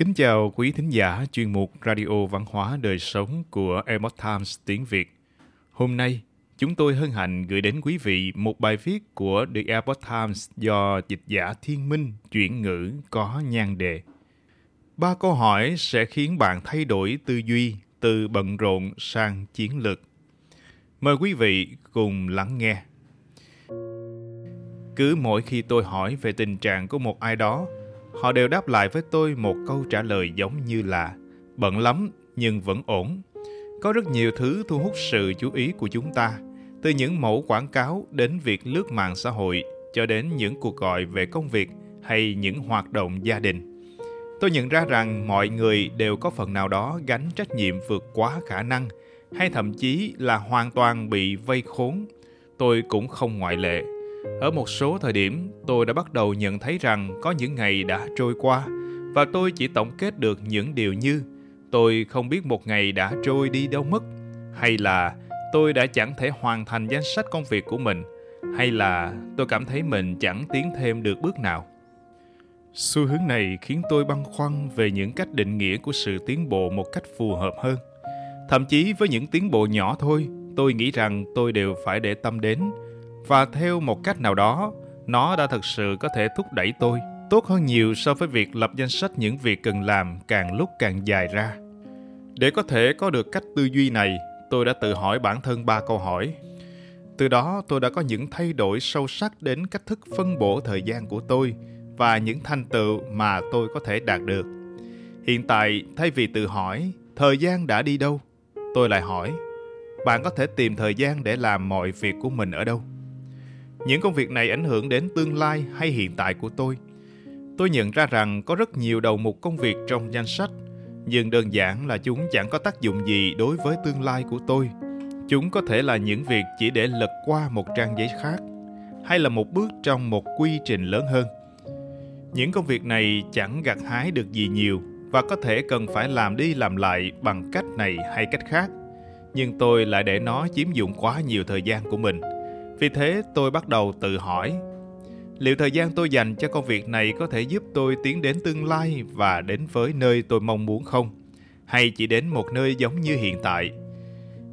Kính chào quý thính giả chuyên mục Radio Văn hóa Đời Sống của Epoch Times tiếng Việt. Hôm nay, chúng tôi hân hạnh gửi đến quý vị một bài viết của The Epoch Times do dịch giả Thiên Minh chuyển ngữ có nhan đề. Ba câu hỏi sẽ khiến bạn thay đổi tư duy từ bận rộn sang chiến lược. Mời quý vị cùng lắng nghe. Cứ mỗi khi tôi hỏi về tình trạng của một ai đó, họ đều đáp lại với tôi một câu trả lời giống như là bận lắm nhưng vẫn ổn. Có rất nhiều thứ thu hút sự chú ý của chúng ta, từ những mẫu quảng cáo đến việc lướt mạng xã hội cho đến những cuộc gọi về công việc hay những hoạt động gia đình. Tôi nhận ra rằng mọi người đều có phần nào đó gánh trách nhiệm vượt quá khả năng hay thậm chí là hoàn toàn bị vây khốn. Tôi cũng không ngoại lệ. Ở một số thời điểm, tôi đã bắt đầu nhận thấy rằng có những ngày đã trôi qua và tôi chỉ tổng kết được những điều như tôi không biết một ngày đã trôi đi đâu mất hay là tôi đã chẳng thể hoàn thành danh sách công việc của mình hay là tôi cảm thấy mình chẳng tiến thêm được bước nào. Xu hướng này khiến tôi băn khoăn về những cách định nghĩa của sự tiến bộ một cách phù hợp hơn. Thậm chí với những tiến bộ nhỏ thôi, tôi nghĩ rằng tôi đều phải để tâm đến và theo một cách nào đó, nó đã thực sự có thể thúc đẩy tôi tốt hơn nhiều so với việc lập danh sách những việc cần làm càng lúc càng dài ra. Để có thể có được cách tư duy này, tôi đã tự hỏi bản thân ba câu hỏi. Từ đó, tôi đã có những thay đổi sâu sắc đến cách thức phân bổ thời gian của tôi và những thành tựu mà tôi có thể đạt được. Hiện tại, thay vì tự hỏi thời gian đã đi đâu, tôi lại hỏi bạn có thể tìm thời gian để làm mọi việc của mình ở đâu? Những công việc này ảnh hưởng đến tương lai hay hiện tại của tôi. Tôi nhận ra rằng có rất nhiều đầu mục công việc trong danh sách, nhưng đơn giản là chúng chẳng có tác dụng gì đối với tương lai của tôi. Chúng có thể là những việc chỉ để lật qua một trang giấy khác, hay là một bước trong một quy trình lớn hơn. Những công việc này chẳng gặt hái được gì nhiều và có thể cần phải làm đi làm lại bằng cách này hay cách khác. Nhưng tôi lại để nó chiếm dụng quá nhiều thời gian của mình – vì thế tôi bắt đầu tự hỏi, liệu thời gian tôi dành cho công việc này có thể giúp tôi tiến đến tương lai và đến với nơi tôi mong muốn không? Hay chỉ đến một nơi giống như hiện tại?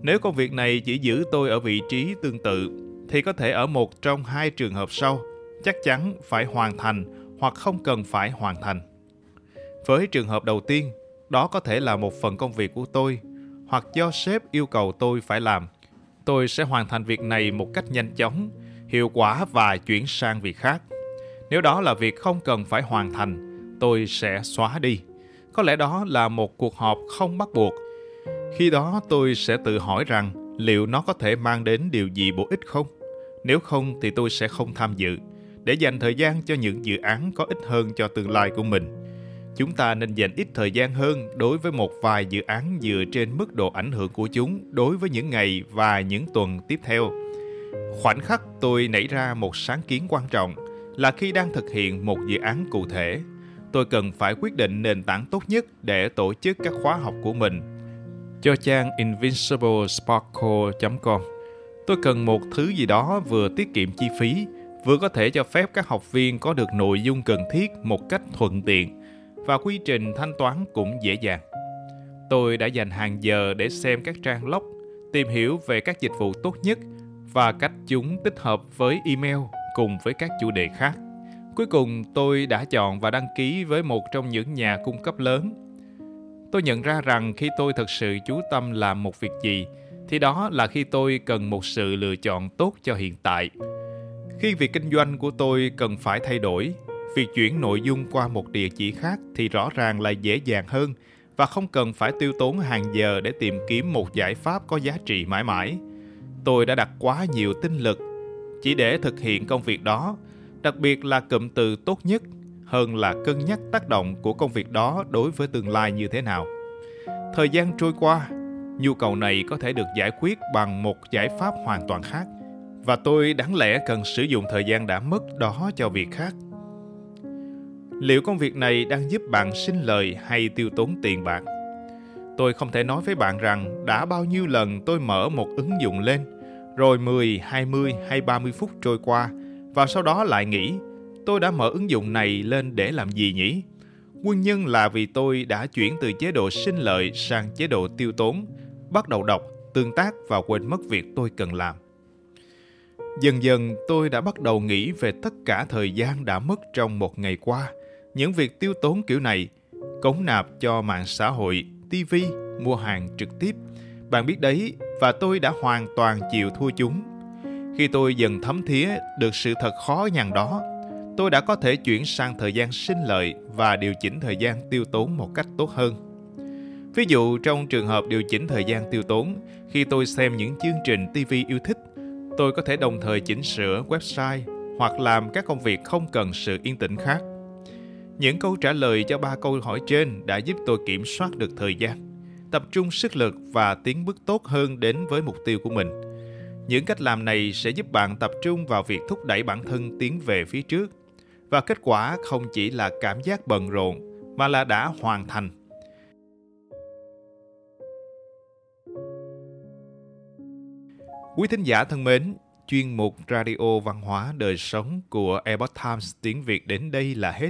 Nếu công việc này chỉ giữ tôi ở vị trí tương tự, thì có thể ở một trong hai trường hợp sau, chắc chắn phải hoàn thành hoặc không cần phải hoàn thành. Với trường hợp đầu tiên, đó có thể là một phần công việc của tôi, hoặc do sếp yêu cầu tôi phải làm tôi sẽ hoàn thành việc này một cách nhanh chóng, hiệu quả và chuyển sang việc khác. Nếu đó là việc không cần phải hoàn thành, tôi sẽ xóa đi. Có lẽ đó là một cuộc họp không bắt buộc. Khi đó tôi sẽ tự hỏi rằng liệu nó có thể mang đến điều gì bổ ích không? Nếu không thì tôi sẽ không tham dự, để dành thời gian cho những dự án có ích hơn cho tương lai của mình chúng ta nên dành ít thời gian hơn đối với một vài dự án dựa trên mức độ ảnh hưởng của chúng đối với những ngày và những tuần tiếp theo. Khoảnh khắc tôi nảy ra một sáng kiến quan trọng là khi đang thực hiện một dự án cụ thể, tôi cần phải quyết định nền tảng tốt nhất để tổ chức các khóa học của mình. Cho trang invinciblesparkle.com Tôi cần một thứ gì đó vừa tiết kiệm chi phí, vừa có thể cho phép các học viên có được nội dung cần thiết một cách thuận tiện và quy trình thanh toán cũng dễ dàng. Tôi đã dành hàng giờ để xem các trang log, tìm hiểu về các dịch vụ tốt nhất và cách chúng tích hợp với email cùng với các chủ đề khác. Cuối cùng, tôi đã chọn và đăng ký với một trong những nhà cung cấp lớn. Tôi nhận ra rằng khi tôi thực sự chú tâm làm một việc gì, thì đó là khi tôi cần một sự lựa chọn tốt cho hiện tại. Khi việc kinh doanh của tôi cần phải thay đổi, Việc chuyển nội dung qua một địa chỉ khác thì rõ ràng là dễ dàng hơn và không cần phải tiêu tốn hàng giờ để tìm kiếm một giải pháp có giá trị mãi mãi. Tôi đã đặt quá nhiều tinh lực chỉ để thực hiện công việc đó, đặc biệt là cụm từ tốt nhất hơn là cân nhắc tác động của công việc đó đối với tương lai như thế nào. Thời gian trôi qua, nhu cầu này có thể được giải quyết bằng một giải pháp hoàn toàn khác và tôi đáng lẽ cần sử dụng thời gian đã mất đó cho việc khác liệu công việc này đang giúp bạn sinh lời hay tiêu tốn tiền bạc tôi không thể nói với bạn rằng đã bao nhiêu lần tôi mở một ứng dụng lên rồi 10, 20 hay 30 phút trôi qua và sau đó lại nghĩ tôi đã mở ứng dụng này lên để làm gì nhỉ? Nguyên nhân là vì tôi đã chuyển từ chế độ sinh lợi sang chế độ tiêu tốn, bắt đầu đọc, tương tác và quên mất việc tôi cần làm. Dần dần tôi đã bắt đầu nghĩ về tất cả thời gian đã mất trong một ngày qua. Những việc tiêu tốn kiểu này, cống nạp cho mạng xã hội, TV, mua hàng trực tiếp. Bạn biết đấy, và tôi đã hoàn toàn chịu thua chúng. Khi tôi dần thấm thía được sự thật khó nhằn đó, tôi đã có thể chuyển sang thời gian sinh lợi và điều chỉnh thời gian tiêu tốn một cách tốt hơn. Ví dụ trong trường hợp điều chỉnh thời gian tiêu tốn, khi tôi xem những chương trình TV yêu thích, tôi có thể đồng thời chỉnh sửa website hoặc làm các công việc không cần sự yên tĩnh khác. Những câu trả lời cho ba câu hỏi trên đã giúp tôi kiểm soát được thời gian, tập trung sức lực và tiến bước tốt hơn đến với mục tiêu của mình. Những cách làm này sẽ giúp bạn tập trung vào việc thúc đẩy bản thân tiến về phía trước và kết quả không chỉ là cảm giác bận rộn mà là đã hoàn thành. Quý thính giả thân mến, chuyên mục Radio Văn hóa Đời Sống của Epoch Times tiếng Việt đến đây là hết.